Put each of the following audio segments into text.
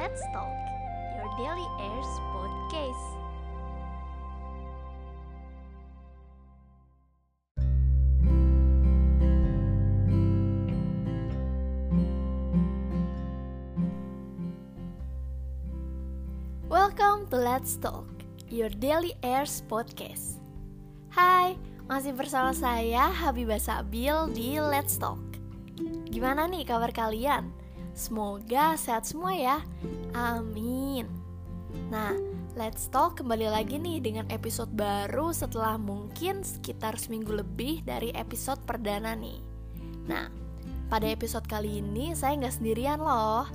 Let's Talk, your daily airs podcast. Welcome to Let's Talk, your daily airs podcast. Hai, masih bersama saya Habibah Sabil di Let's Talk. Gimana nih kabar kalian? Semoga sehat semua ya. Amin. Nah, Let's Talk kembali lagi nih dengan episode baru setelah mungkin sekitar seminggu lebih dari episode perdana nih. Nah, pada episode kali ini saya nggak sendirian loh.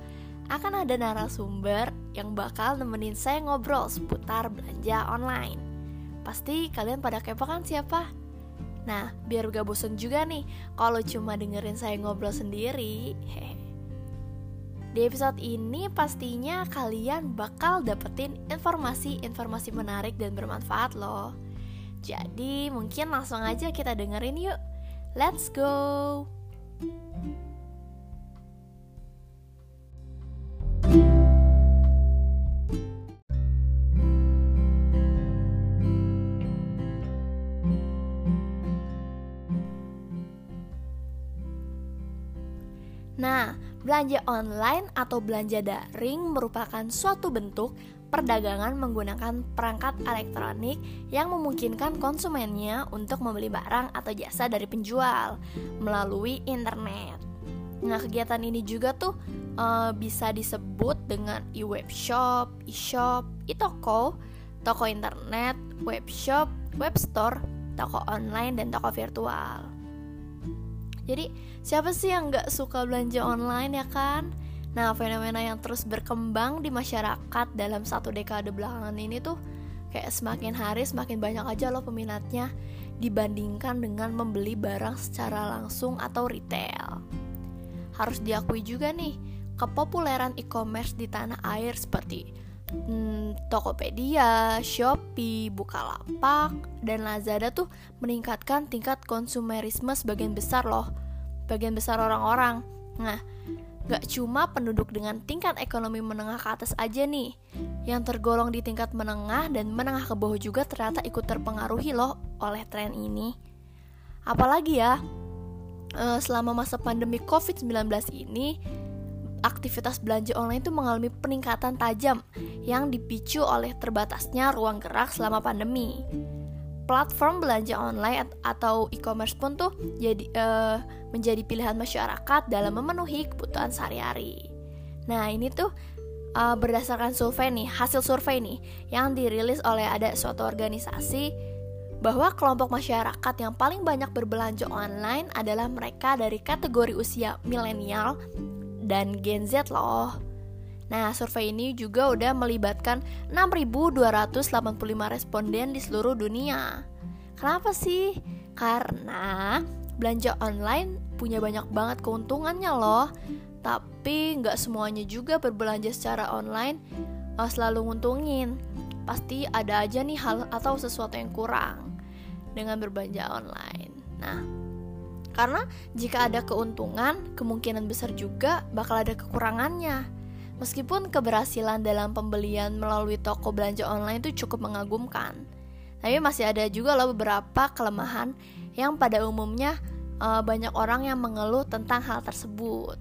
Akan ada narasumber yang bakal nemenin saya ngobrol seputar belanja online. Pasti kalian pada kepo kan siapa? Nah, biar gak bosen juga nih kalau cuma dengerin saya ngobrol sendiri. Hehe. Di episode ini pastinya kalian bakal dapetin informasi-informasi menarik dan bermanfaat loh. Jadi mungkin langsung aja kita dengerin yuk. Let's go! Nah, belanja online atau belanja daring merupakan suatu bentuk perdagangan menggunakan perangkat elektronik yang memungkinkan konsumennya untuk membeli barang atau jasa dari penjual melalui internet. Nah, kegiatan ini juga tuh uh, bisa disebut dengan e-webshop, e-shop, e-toko, toko internet, webshop, webstore, toko online, dan toko virtual. Jadi siapa sih yang gak suka belanja online ya kan? Nah fenomena yang terus berkembang di masyarakat dalam satu dekade belakangan ini tuh kayak semakin hari semakin banyak aja loh peminatnya dibandingkan dengan membeli barang secara langsung atau retail. Harus diakui juga nih, kepopuleran e-commerce di tanah air seperti hmm, Tokopedia, Shopee, Bukalapak, dan Lazada tuh meningkatkan tingkat konsumerisme sebagian besar loh. Bagian besar orang-orang. Nah, gak cuma penduduk dengan tingkat ekonomi menengah ke atas aja nih. Yang tergolong di tingkat menengah dan menengah ke bawah juga ternyata ikut terpengaruhi loh oleh tren ini. Apalagi ya, eh, selama masa pandemi COVID-19 ini, aktivitas belanja online itu mengalami peningkatan tajam yang dipicu oleh terbatasnya ruang gerak selama pandemi. Platform belanja online atau e-commerce pun tuh jadi uh, menjadi pilihan masyarakat dalam memenuhi kebutuhan sehari-hari. Nah ini tuh uh, berdasarkan survei nih, hasil survei nih yang dirilis oleh ada suatu organisasi bahwa kelompok masyarakat yang paling banyak berbelanja online adalah mereka dari kategori usia milenial dan Gen Z loh. Nah, survei ini juga udah melibatkan 6.285 responden di seluruh dunia. Kenapa sih? Karena belanja online punya banyak banget keuntungannya loh. Tapi nggak semuanya juga berbelanja secara online uh, selalu nguntungin. Pasti ada aja nih hal atau sesuatu yang kurang dengan berbelanja online. Nah, karena jika ada keuntungan, kemungkinan besar juga bakal ada kekurangannya. Meskipun keberhasilan dalam pembelian melalui toko belanja online itu cukup mengagumkan, tapi masih ada juga loh beberapa kelemahan yang pada umumnya uh, banyak orang yang mengeluh tentang hal tersebut.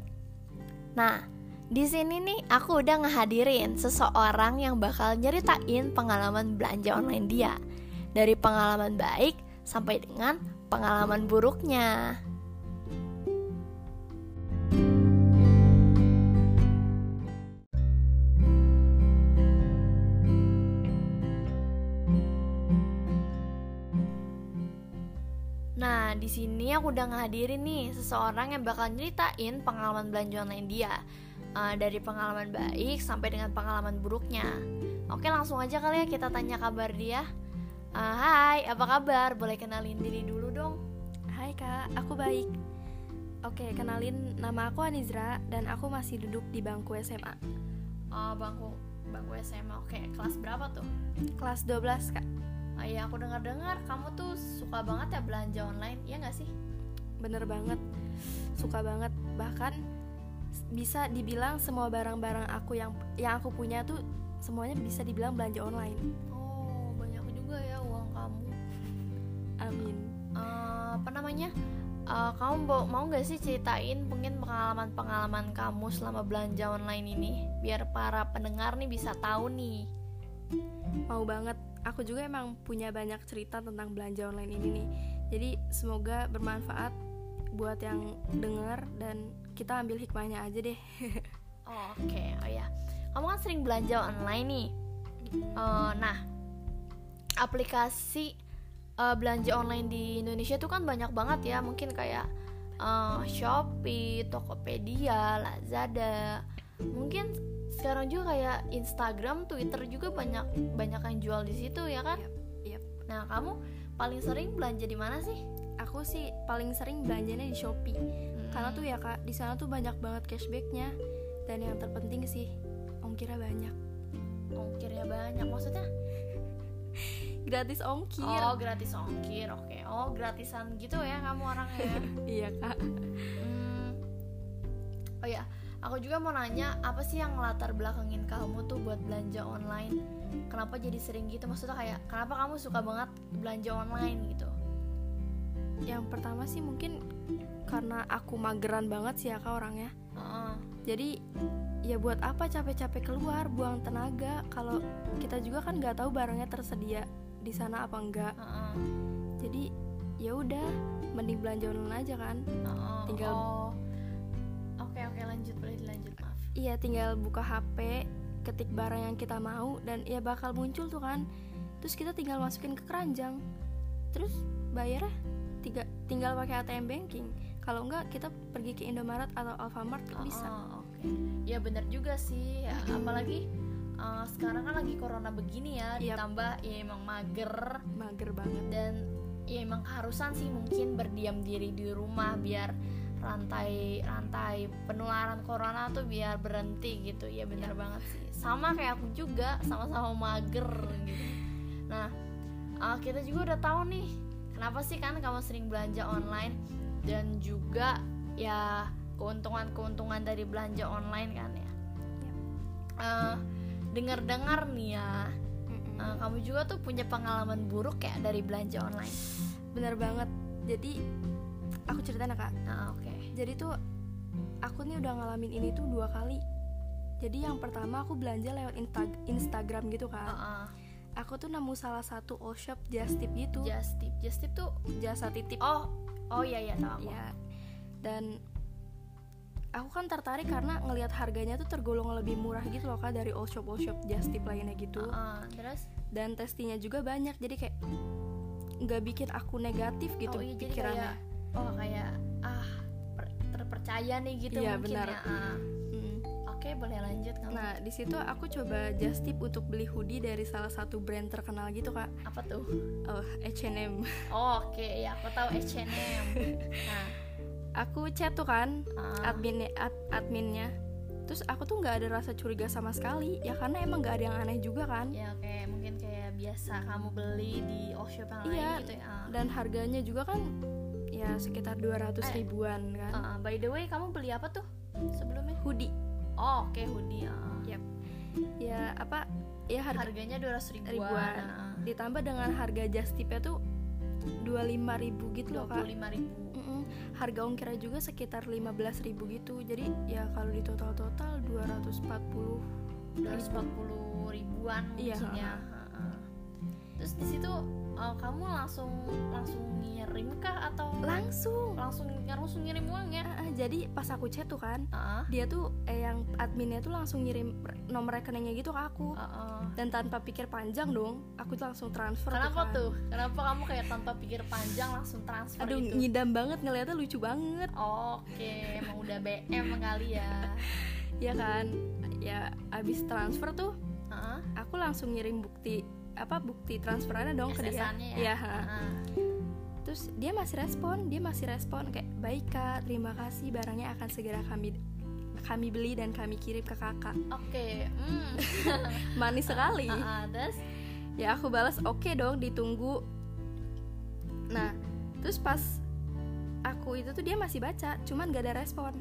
Nah, di sini nih aku udah ngehadirin seseorang yang bakal nyeritain pengalaman belanja online dia. Dari pengalaman baik sampai dengan pengalaman buruknya. Nah, di sini aku udah ngehadirin nih seseorang yang bakal nyeritain pengalaman belanja online dia. Uh, dari pengalaman baik sampai dengan pengalaman buruknya. Oke, langsung aja kali ya kita tanya kabar dia. Uh, hai, apa kabar? Boleh kenalin diri dulu dong. Hai kak, aku baik. Oke, kenalin nama aku Anizra dan aku masih duduk di bangku SMA. Oh, bangku bangku SMA. Oke, kelas berapa tuh? Kelas 12 kak. Oh iya, aku dengar-dengar kamu tuh suka banget ya belanja online, iya gak sih? Bener banget, suka banget. Bahkan bisa dibilang semua barang-barang aku yang yang aku punya tuh semuanya bisa dibilang belanja online. Oh banyak juga ya uang kamu. Amin. Eh, apa namanya? Eh, kamu mau, mau nggak sih ceritain mungkin pengalaman-pengalaman kamu selama belanja online ini? Biar para pendengar nih bisa tahu nih. Mau banget aku juga emang punya banyak cerita tentang belanja online ini nih. Jadi semoga bermanfaat buat yang denger dan kita ambil hikmahnya aja deh. Oh, oke oh ya. Kamu kan sering belanja online nih. Eh, nah aplikasi eh, belanja online di Indonesia tuh kan banyak banget ya. Mungkin kayak eh, Shopee, Tokopedia, Lazada. Mungkin sekarang juga kayak Instagram, Twitter juga banyak banyak yang jual di situ ya kan? Yap, yap. Nah kamu paling sering belanja di mana sih? aku sih paling sering belanjanya di Shopee karena tuh ya kak di sana tuh banyak banget cashbacknya dan yang terpenting sih ongkirnya banyak ongkirnya banyak maksudnya? gratis ongkir Oh gratis ongkir, oke. Oh gratisan gitu ya kamu orangnya. iya kak Hmm. Oh ya, aku juga mau nanya apa sih yang latar belakangin kamu tuh buat belanja online? Kenapa jadi sering gitu? Maksudnya kayak kenapa kamu suka banget belanja online gitu? yang pertama sih mungkin karena aku mageran banget sih ya kak orangnya Heeh. jadi ya buat apa capek-capek keluar buang tenaga kalau kita juga kan nggak tahu barangnya tersedia di sana apa enggak heeh, jadi ya udah mending belanja online aja kan heeh. Tinggal- Oh. Iya tinggal buka HP ketik barang yang kita mau dan ya bakal muncul tuh kan terus kita tinggal masukin ke keranjang terus bayarnya tiga, tinggal pakai ATM banking kalau enggak kita pergi ke Indomaret atau Alfamart kan bisa Oh, oke. Ya benar juga sih. Ya, apalagi eh, sekarang kan lagi corona begini ya, Yap. ditambah ya emang mager mager banget dan ya emang keharusan sih mungkin berdiam diri di rumah biar rantai rantai penularan corona tuh biar berhenti gitu. Ya benar banget sih. Sama kayak aku juga sama-sama mager gitu. Nah uh, kita juga udah tahu nih kenapa sih kan kamu sering belanja online? Dan juga ya keuntungan-keuntungan dari belanja online kan ya? Uh, dengar-dengar nih ya uh, kamu juga tuh punya pengalaman buruk ya dari belanja online. Bener banget. Jadi aku ceritain ya kak. Nah oke jadi tuh aku nih udah ngalamin ini tuh dua kali. Jadi yang pertama aku belanja lewat Insta- Instagram gitu kan. Heeh. aku tuh nemu salah satu all shop just tip gitu. Just tip, just tip tuh jasa titip. Oh oh iya iya tahu ya dan aku kan tertarik karena ngelihat harganya tuh tergolong lebih murah gitu loh kak dari all shop all shop just tip lainnya gitu. Heeh, terus? Dan testinya juga banyak. Jadi kayak nggak bikin aku negatif gitu oh iya jadi pikirannya. Kayak oh kayak ah per- terpercaya nih gitu Iya, mungkin benar. ya. Mm. oke boleh lanjut kamu Nah, di situ aku coba just tip untuk beli hoodie dari salah satu brand terkenal gitu, Kak. apa tuh Oh, H&M. oh, oke ya aku tahu H&M nah Aku chat tuh kan ah, adminnya ad- adminnya. Terus aku tuh nggak ada rasa curiga sama sekali, ya karena emang nggak ada yang aneh juga kan. ya kayak mungkin kayak biasa kamu beli di all shop yang lain Iya. gitu ya ah. Dan harganya juga kan ya sekitar 200 Eh. ribuan kan. Ah, by the way kamu beli apa tuh sebelumnya Hoodie. oh oke hoodie ah. Yap. Ya apa? Ya harga harganya dua ratus ribuan, ribuan. ah. ditambah dengan harga just tipnya tuh 25 ribu gitu loh, Kak. puluh lima ribu Mm-mm. Harga ongkirnya juga sekitar 15.000 gitu. Jadi ya kalau di 240 dua ratus empat puluh ribuan Iya, mungkin ya Ha-ha. terus di situ uh, kamu langsung langsung ngirim kah atau langsung. langsung langsung ngirim uangnya Ah, ah, jadi pas aku chat tuh kan, ah dia tuh eh, yang adminnya tuh langsung ngirim nomor rekeningnya gitu ke aku. ah, ah. Dan tanpa pikir panjang dong, aku tuh langsung transfer. kenapa kan. tuh kenapa kamu kayak tanpa pikir panjang langsung transfer Aduh, gitu ngidam banget ngeliatnya lucu banget, oke emang udah BM kali ya ya kan? Ya abis transfer tuh, Ah, aku langsung ngirim bukti apa bukti transferannya dong ke dia. SS-annya ya Iya, ha. Terus dia masih respon, dia masih respon kayak baik kak, terima kasih barangnya akan segera kami kami beli dan kami kirim ke kakak. oke hmm. Manis sekali. Ah, ah, terus Ya aku balas oke dong, ditunggu. Nah, terus pas aku itu tuh dia masih baca, cuman gak ada respon.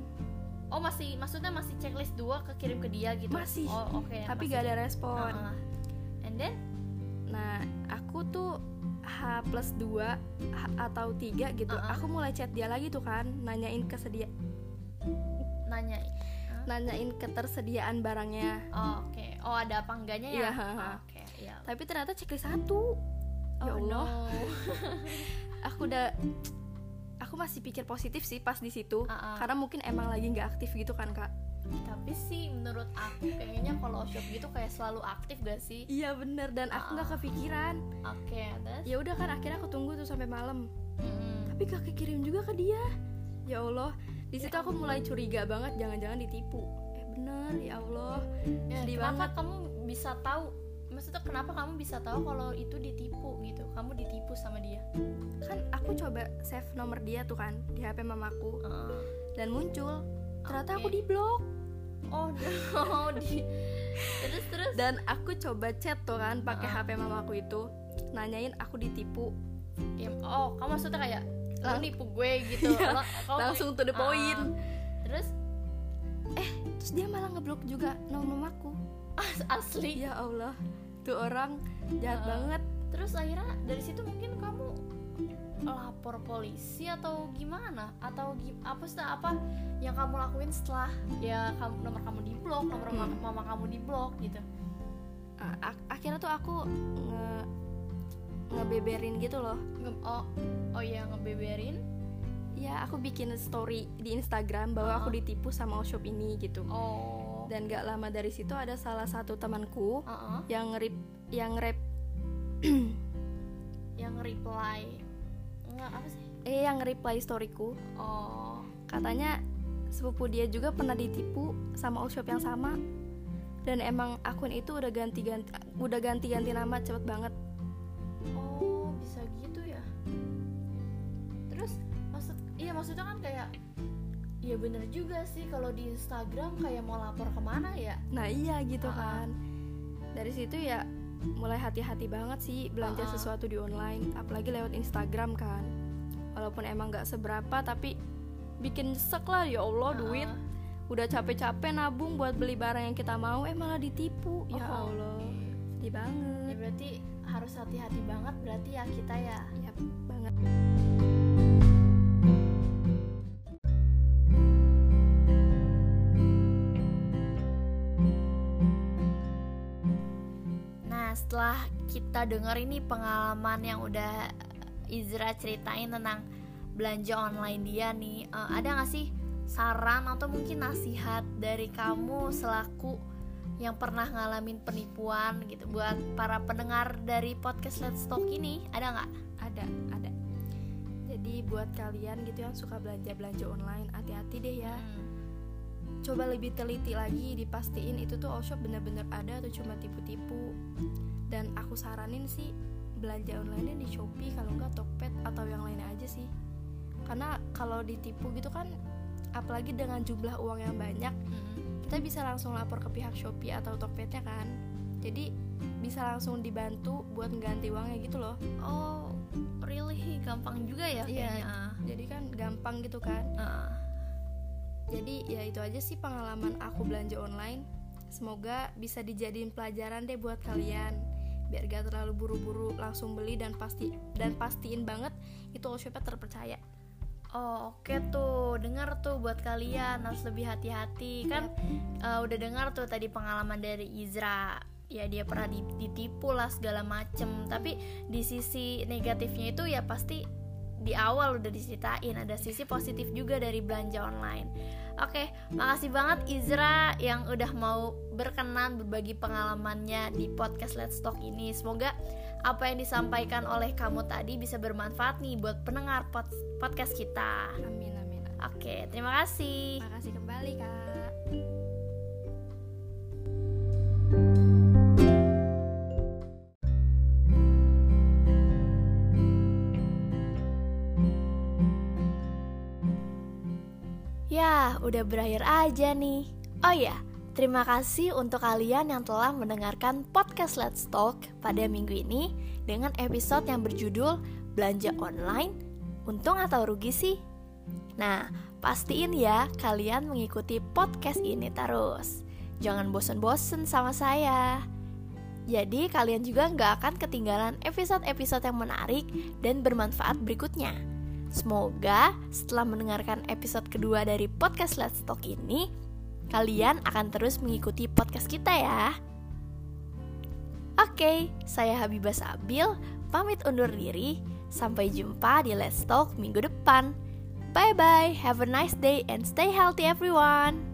oh masih maksudnya masih checklist dua kekirim ke dia gitu Masih. oh oke tapi masih. gak ada respon Uh-uh. and then nah aku tuh H plus 2 atau 3 gitu. Uh-uh. aku mulai chat dia lagi tuh kan nanyain kesedia nanya nanyain ketersediaan barangnya. Oh, oke. Oh ada apa enggaknya ya? Iya, Oh, oke iya. Tapi ternyata checklist satu. Ya Oh, Allah. no. aku udah aku masih pikir positif sih pas di situ. Uh-uh. karena mungkin emang lagi nggak aktif gitu kan kak tapi sih menurut aku kayaknya kalau shop gitu kayak selalu aktif gak sih? Iya bener. Dan aku nggak Ah. kepikiran. Oke terus? Ya udah kan akhirnya aku tunggu tuh sampai malam. Mm. tapi gak kekirim juga ke dia. Ya Allah. Di situ Ya aku mulai curiga banget jangan-jangan ditipu. Eh bener. Ya Allah. Ya, sedih banget. kamu bisa tahu? Maksudnya kenapa kamu bisa tahu kalau itu ditipu gitu? Kamu ditipu sama dia? Kan aku coba save nomor dia tuh kan di HP mamaku. Uh, dan muncul ternyata Oke. aku di blok oh oh di terus terus? Dan aku coba chat tuh kan pakai. HP mamaku itu. Nanyain aku ditipu. Ya, oh kamu maksudnya kayak Lang- nipu gue gitu. Iya, kamu- langsung to the point. Terus? Terus dia malah ngeblok juga nomor aku. As- asli? Ya Allah tuh orang jahat Uh-uh. banget. Terus akhirnya dari situ mungkin kamu lapor polisi atau gimana? Atau apa sih apa yang kamu lakuin setelah ya kamu nomor kamu di blok nomor Hmm. mama, mama kamu di blok gitu ak- akhirnya tuh aku nge ngebeberin gitu loh. Nge- oh oh iya ngebeberin? Ya aku bikin story di Instagram bahwa aku Uh-uh. ditipu sama shop ini gitu. Oh. Dan gak lama dari situ ada salah satu temanku yang ngerip yang rep yang reply enggak apa sih? Eh yang reply storyku. Oh. Katanya sepupu dia juga pernah ditipu sama shop yang sama. Dan emang akun itu udah ganti-ganti udah ganti-ganti nama cepet banget. Oh bisa gitu ya? Terus maksud iya maksudnya kan kayak Iya bener juga sih kalau di Instagram kayak mau lapor ke mana ya? Nah iya gitu Ah. kan. Dari situ ya mulai hati-hati banget sih belanja Ah. sesuatu di online apalagi lewat Instagram kan walaupun emang gak seberapa tapi bikin sek lah ya Allah Ah. duit udah capek-capek nabung buat beli barang yang kita mau eh malah ditipu ya Oh, Allah oke. sedih Ya banget berarti harus hati-hati banget berarti ya kita ya ya banget setelah kita denger ini pengalaman yang udah Izra ceritain tentang belanja online dia nih eh, Ada gak sih saran atau mungkin nasihat dari kamu selaku yang pernah ngalamin penipuan gitu Buat para pendengar dari podcast Let's Talk ini ada nggak? ada ada jadi buat kalian gitu yang suka belanja belanja online hati-hati deh ya Hmm. coba lebih teliti lagi dipastiin itu tuh all shop bener-bener ada atau cuma tipu-tipu dan aku saranin sih belanja online di Shopee kalau nggak Tokped atau yang lainnya aja sih. Karena kalau ditipu gitu kan apalagi dengan jumlah uang yang banyak Mm-mm. kita bisa langsung lapor ke pihak Shopee atau Tokpednya kan. Jadi bisa langsung dibantu buat mengganti uangnya gitu loh. Oh really? Gampang juga ya Iya. kayaknya jadi kan gampang gitu kan. Ah. jadi ya itu aja sih pengalaman aku belanja online. Semoga bisa dijadiin pelajaran deh buat kalian biar gak terlalu buru-buru langsung beli dan pasti dan pastiin banget itu all shopnya terpercaya. Oh oke tuh, dengar tuh buat kalian harus lebih hati-hati. Kan eh, udah dengar tuh tadi pengalaman dari Izra. Ya dia pernah di- ditipu lah segala macem. Tapi di sisi negatifnya itu ya pasti di awal udah diceritain ada sisi positif juga dari belanja online oke makasih banget Izra yang udah mau berkenan berbagi pengalamannya di podcast Let's Talk ini semoga apa yang disampaikan oleh kamu tadi bisa bermanfaat nih buat pendengar pod- podcast kita. amin amin Oke, terima kasih. makasih kembali kak Ya, udah berakhir aja nih. Oh ya, terima kasih untuk kalian yang telah mendengarkan podcast Let's Talk pada minggu ini dengan episode yang berjudul Belanja Online, Untung atau Rugi sih? Nah, pastiin ya kalian mengikuti podcast ini terus. Jangan bosen-bosen sama saya. Jadi kalian juga nggak akan ketinggalan episode-episode yang menarik dan bermanfaat berikutnya. Semoga setelah mendengarkan episode kedua dari podcast Let's Talk ini, kalian akan terus mengikuti podcast kita ya. Oke, saya Habibah Sabil, pamit undur diri. Sampai jumpa di Let's Talk minggu depan. Bye bye, have a nice day and stay healthy everyone.